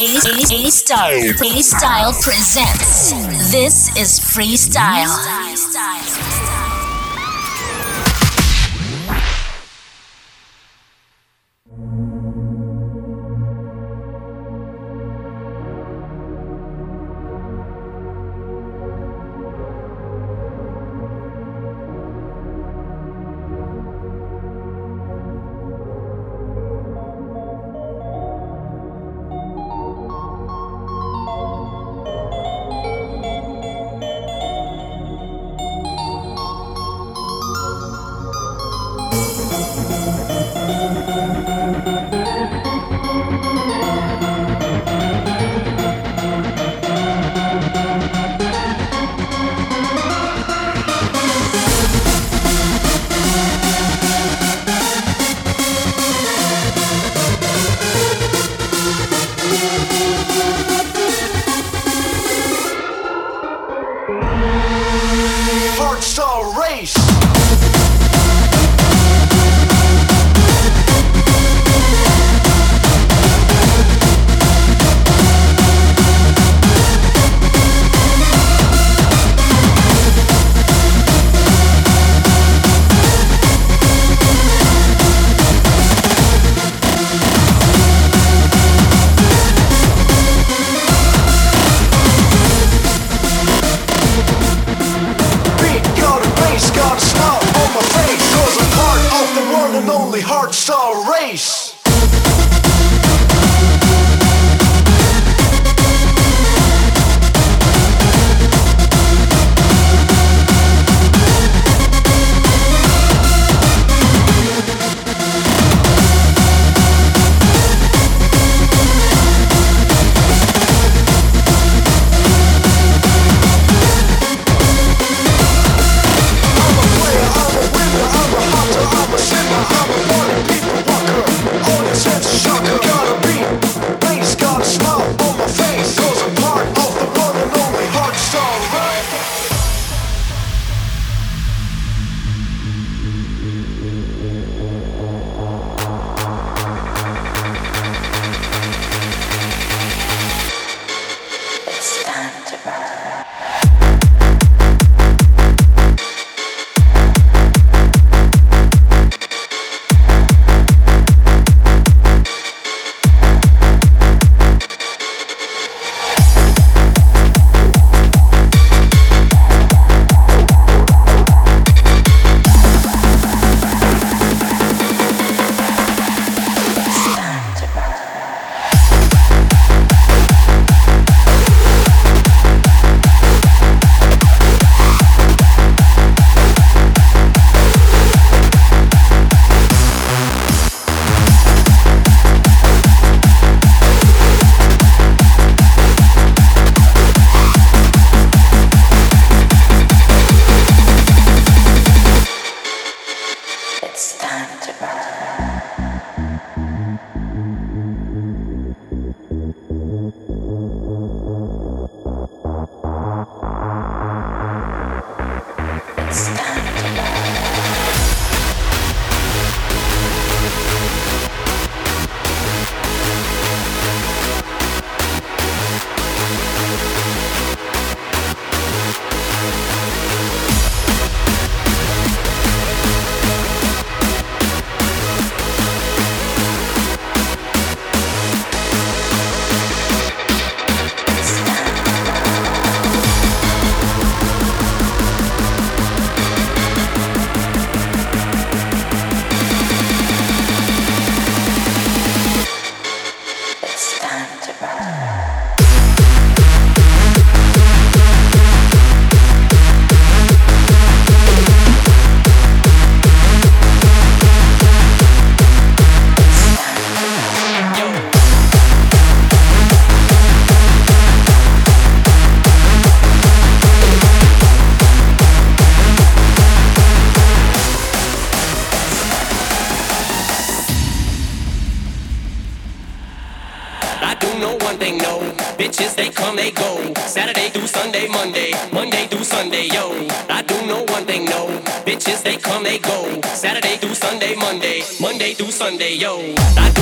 A Style. Presents. This is freestyle. Monday Sunday, yo.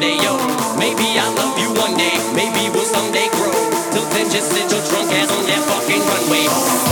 someday, yo. Maybe I'll love you one day, maybe we'll someday grow. Till then, just sit your drunk ass on that fucking runway.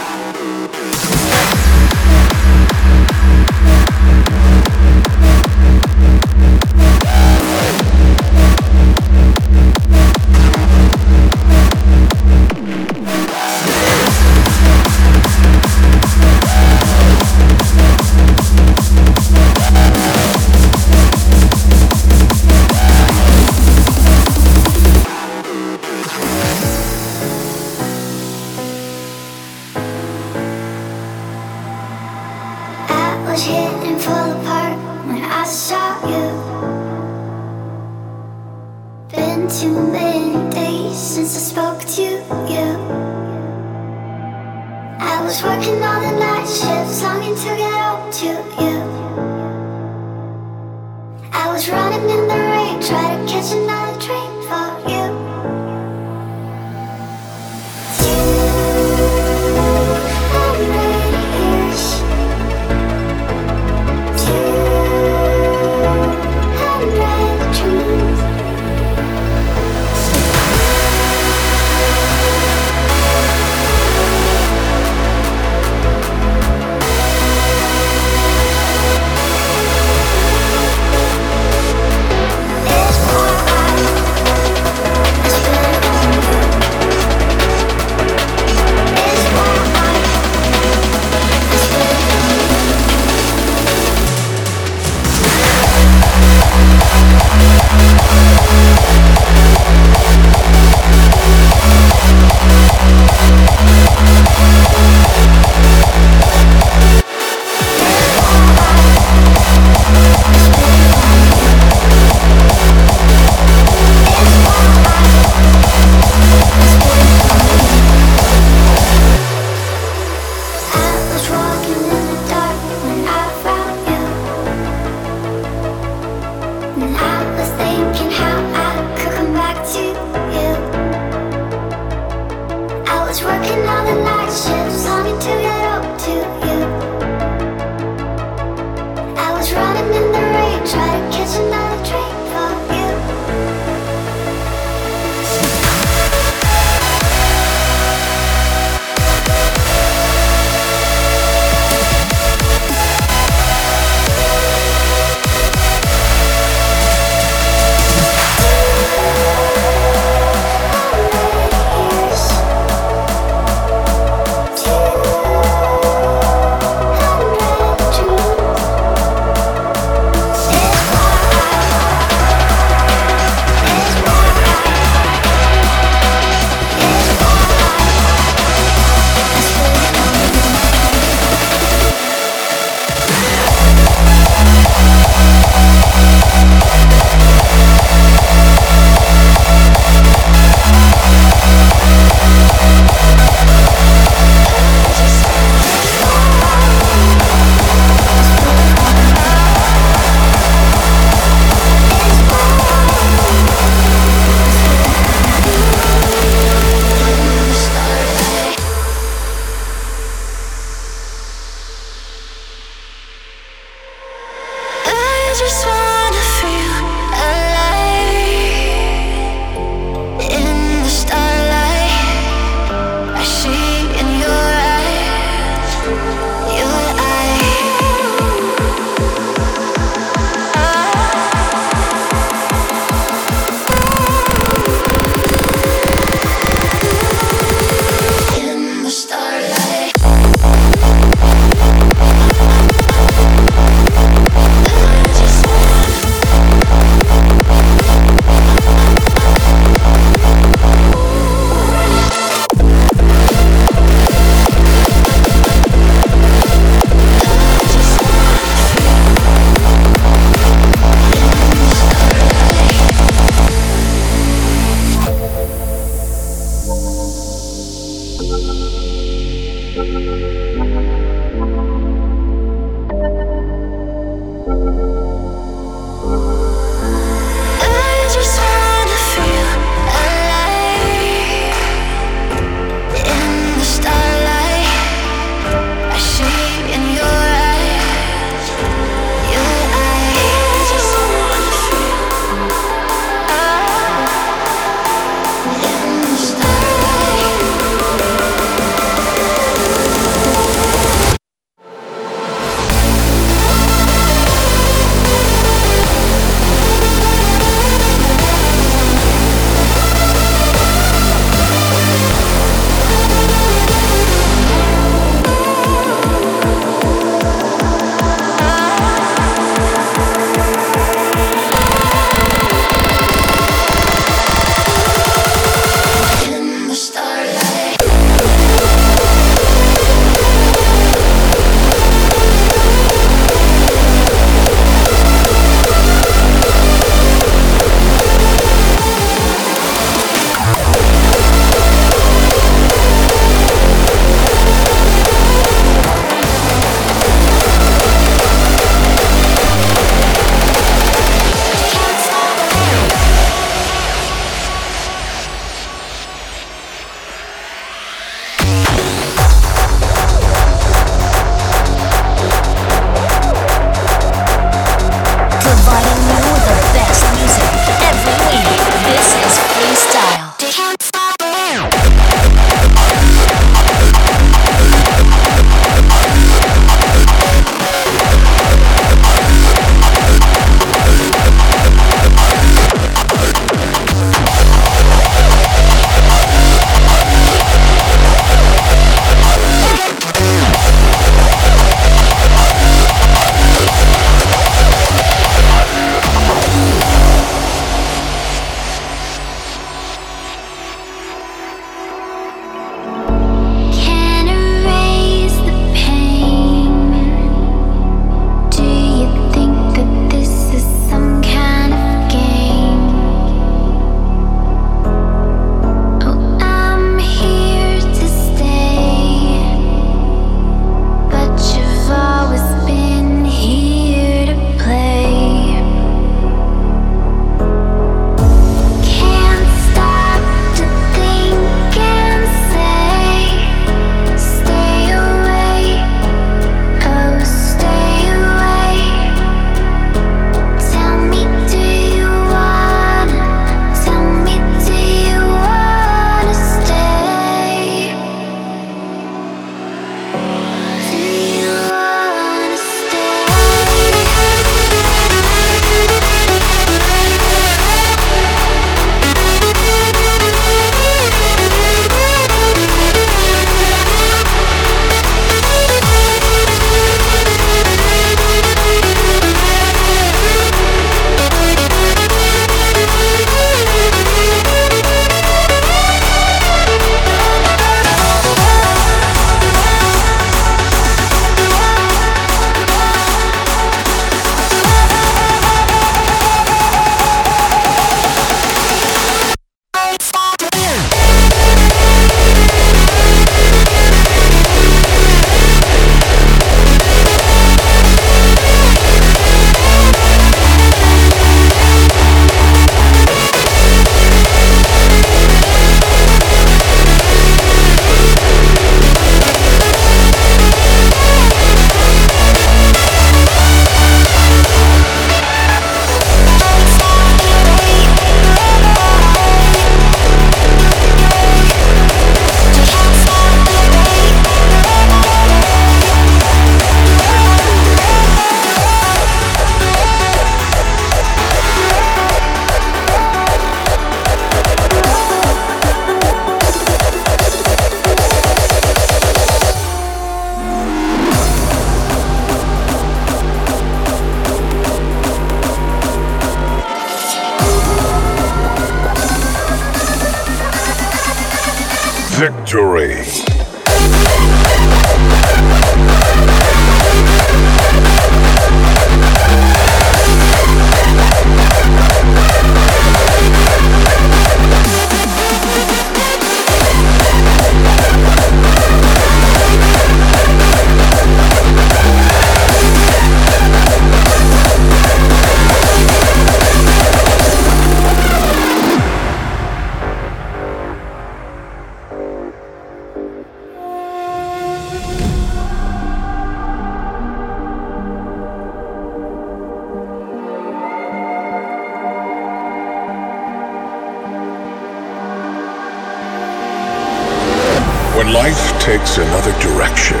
Takes another direction,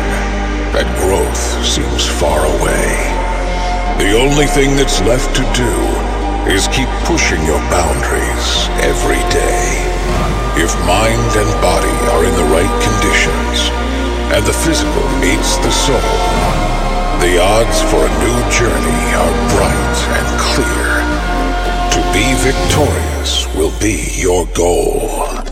that growth seems far away. The only thing that's left to do is keep pushing your boundaries every day. If mind and body are in the right conditions, and the physical meets the soul, the odds for a new journey are bright and clear. To be victorious will be your goal.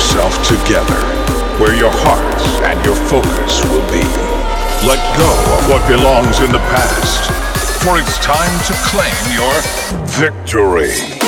Yourself together, where your heart and your focus will be. Let go of what belongs in the past, for it's time to claim your victory.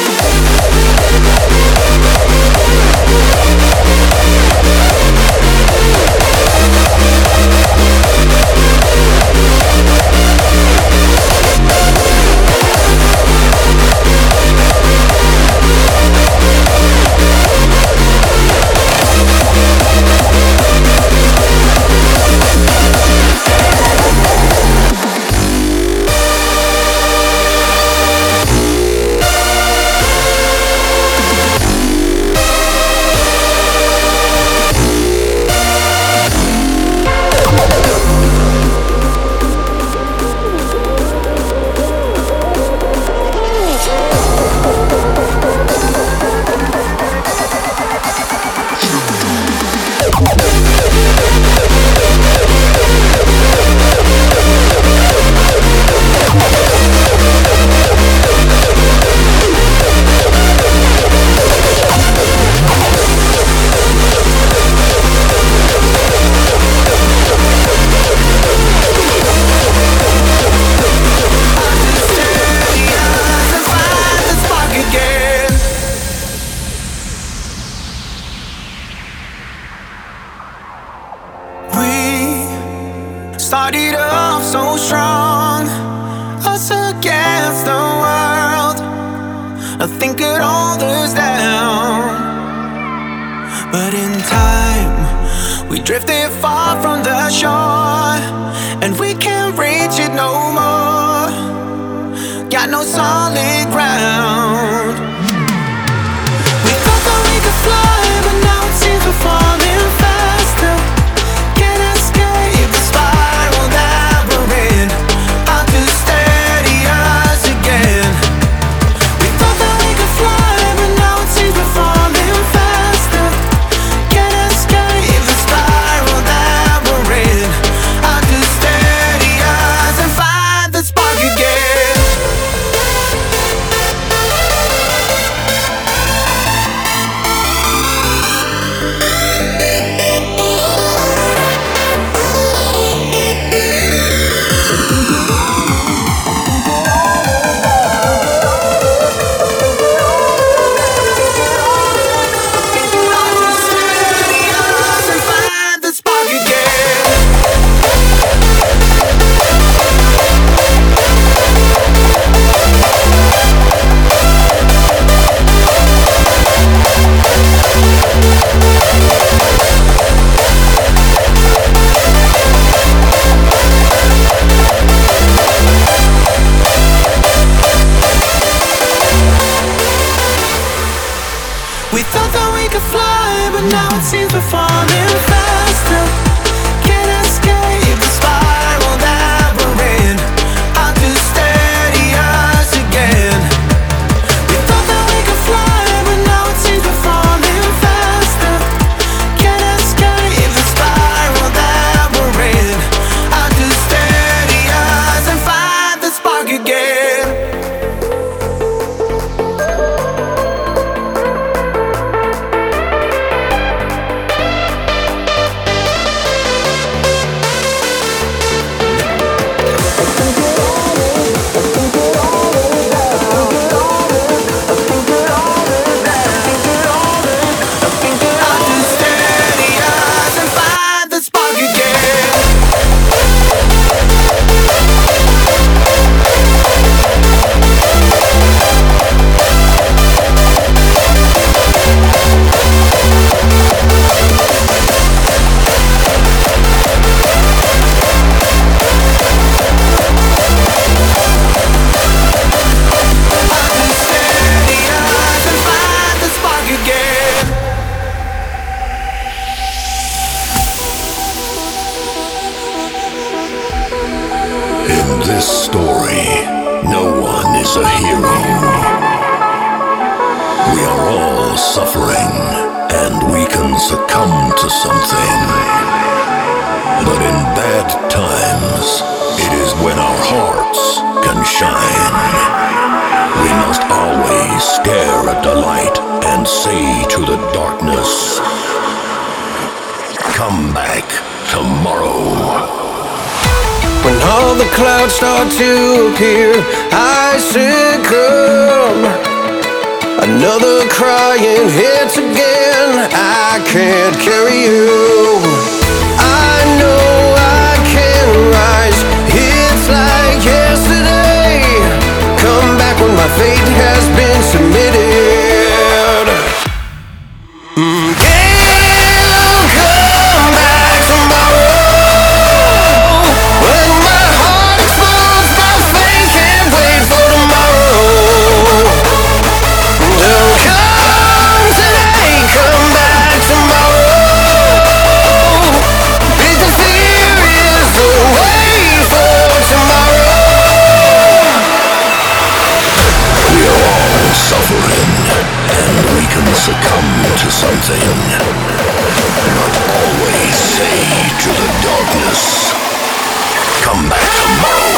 Come back tomorrow.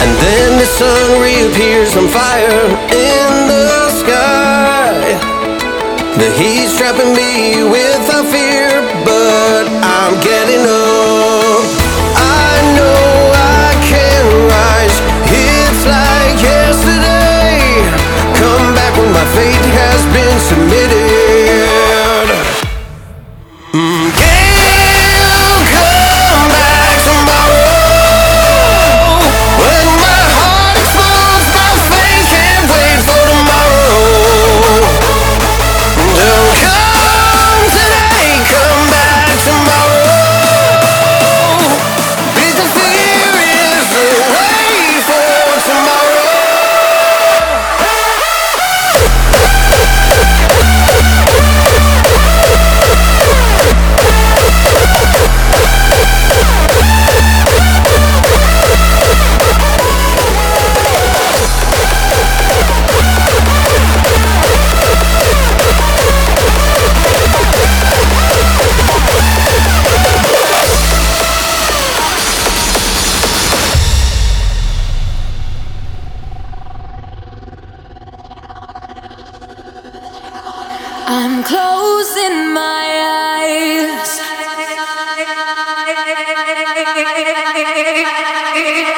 And then the sun reappears on fire I'm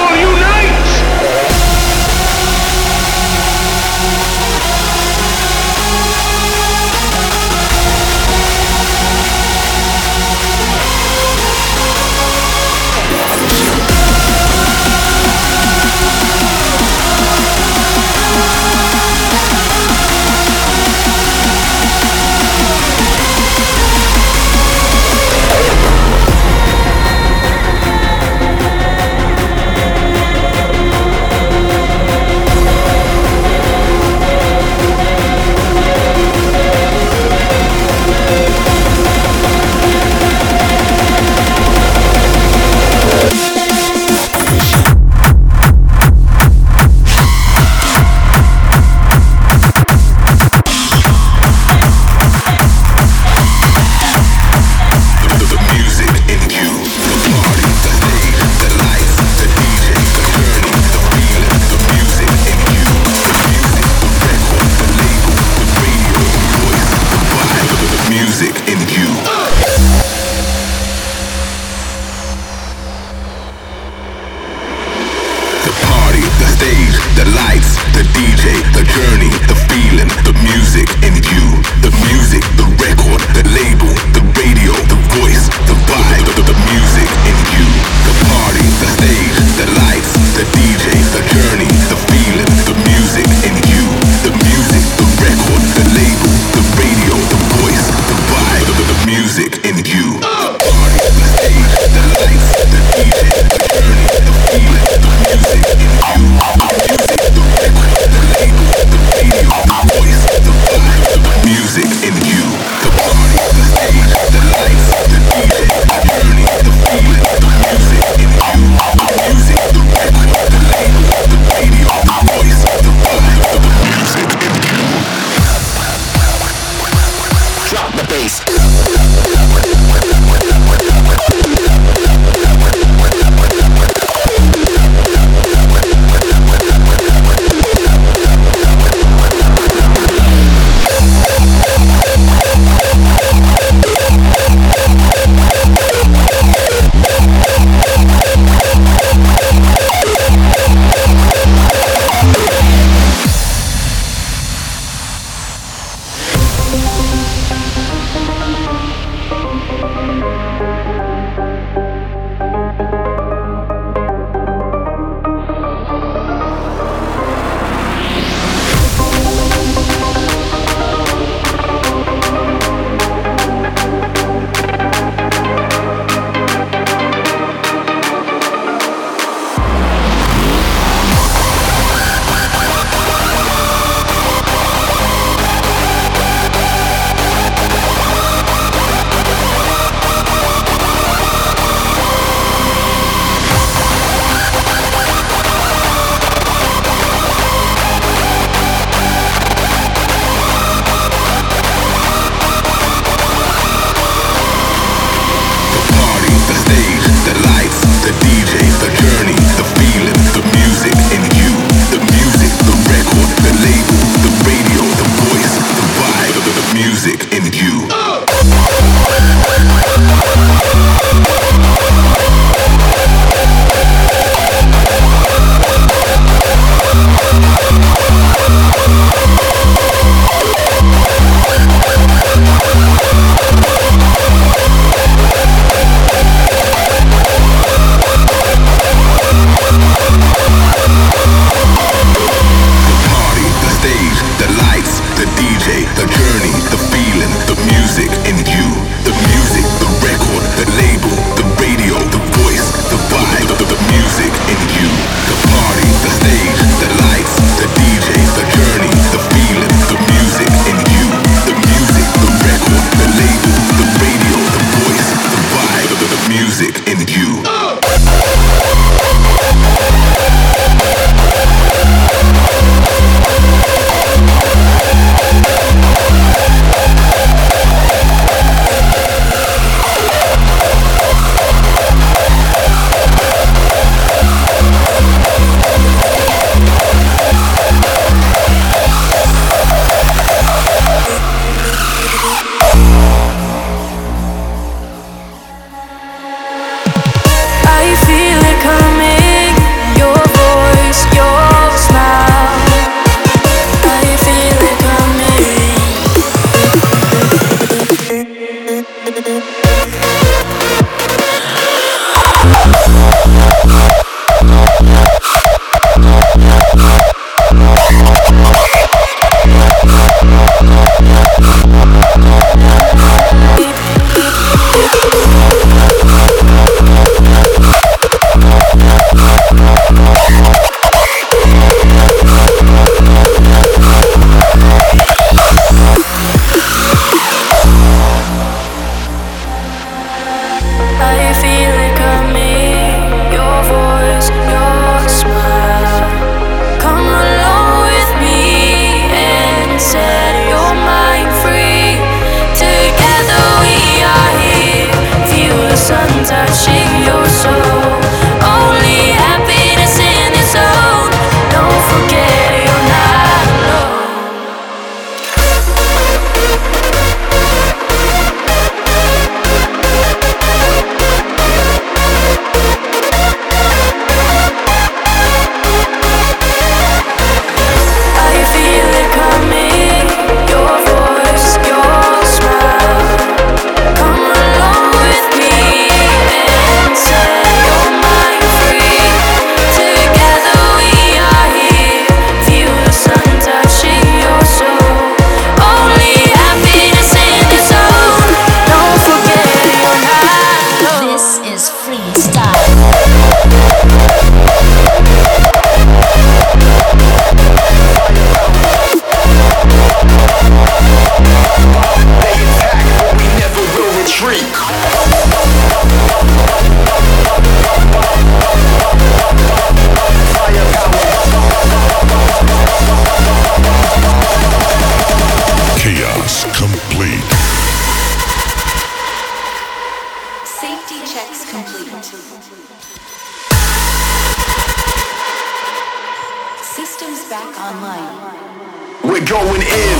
We're going in.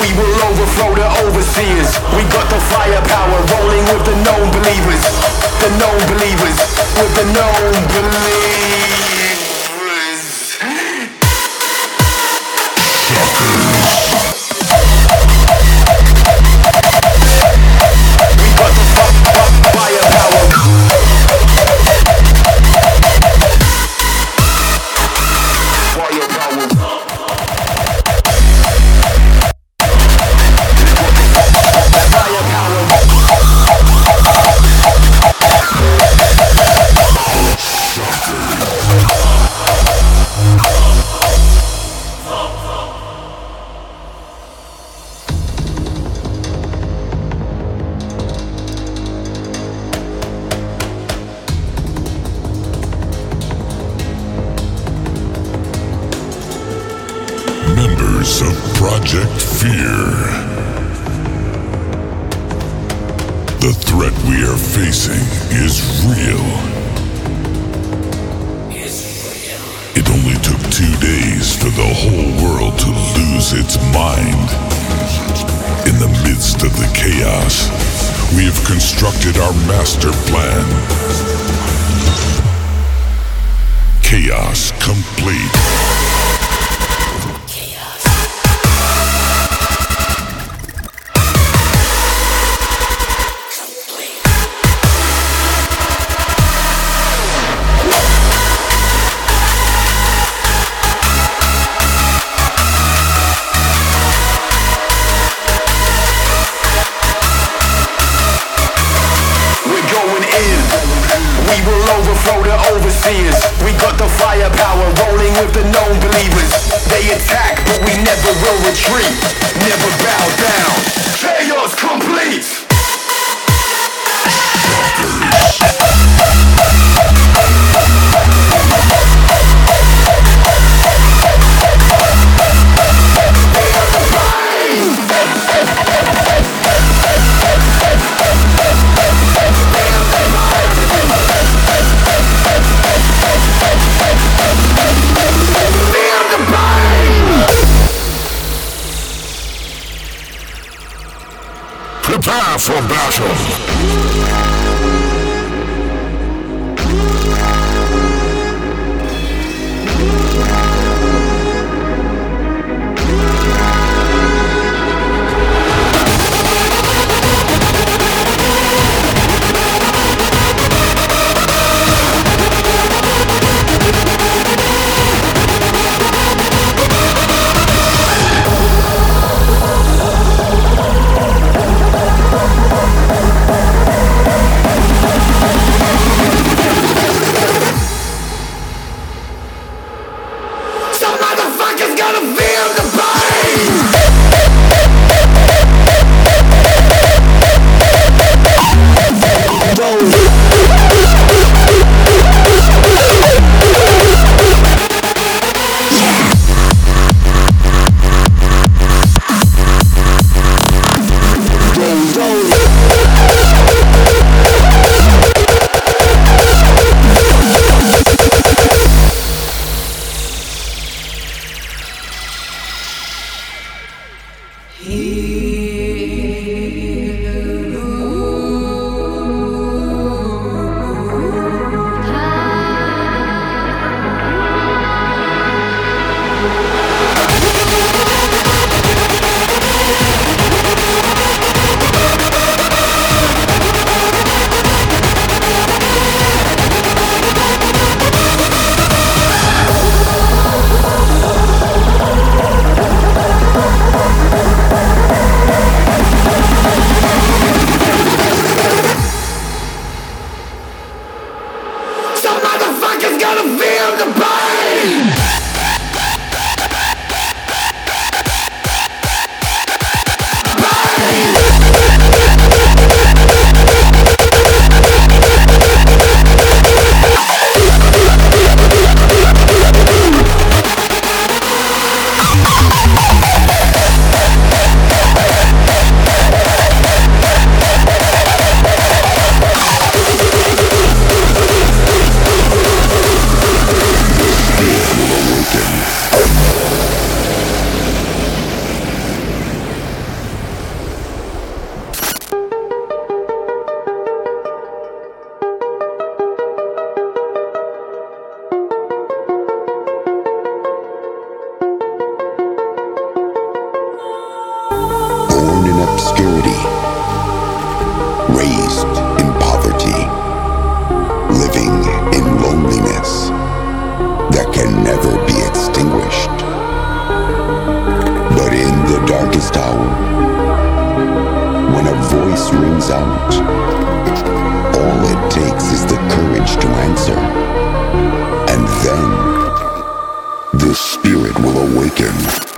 We will overthrow the overseers. We got the firepower rolling with the known believers. The known believers. With the known believers. seers. We got the firepower rolling with the known believers. They attack, but we never will retreat. Never bow down. Chaos complete. Afro Brasil. Questions out. All it takes is the courage to answer. And then the spirit will awaken.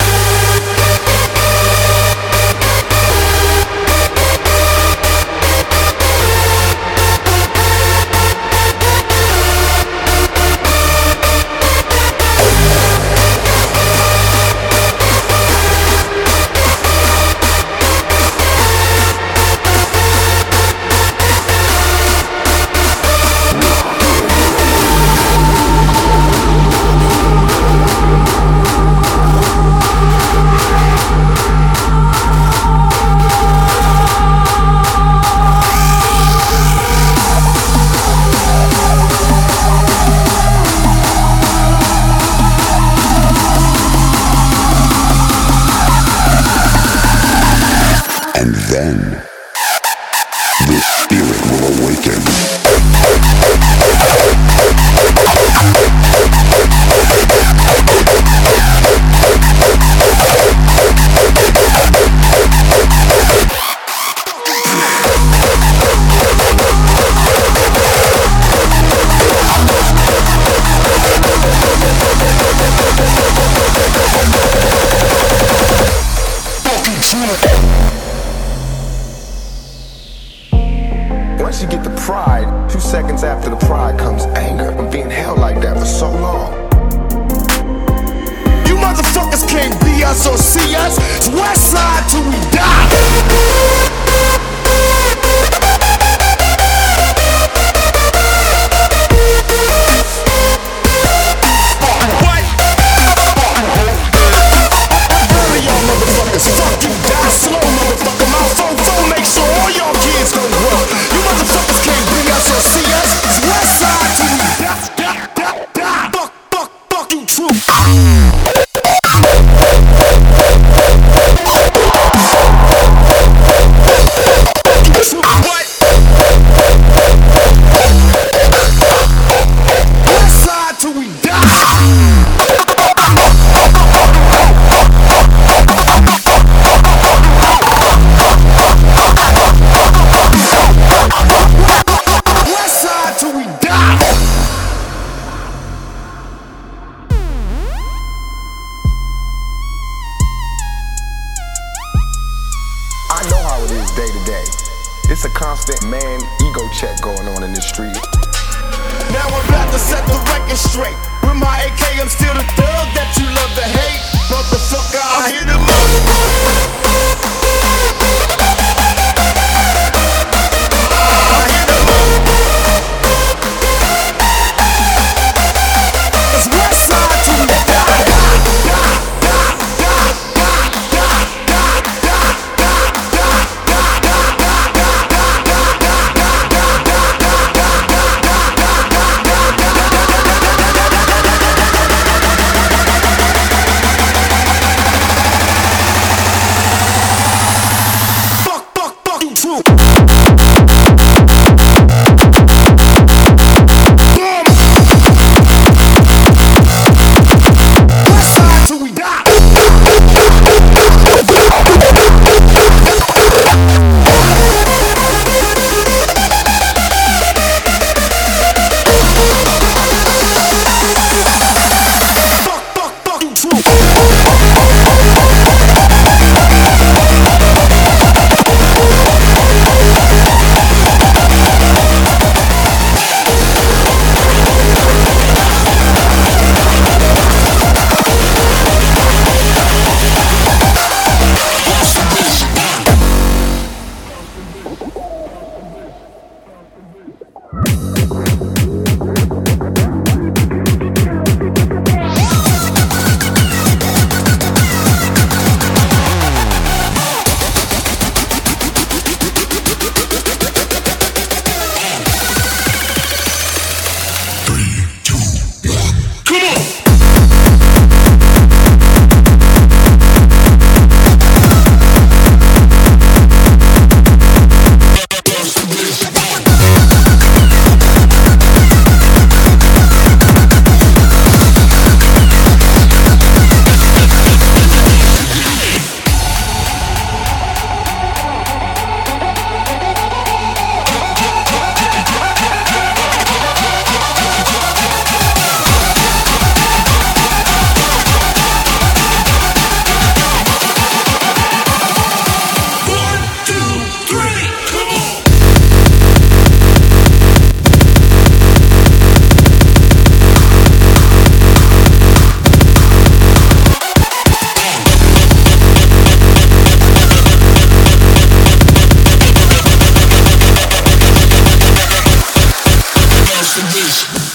Fascination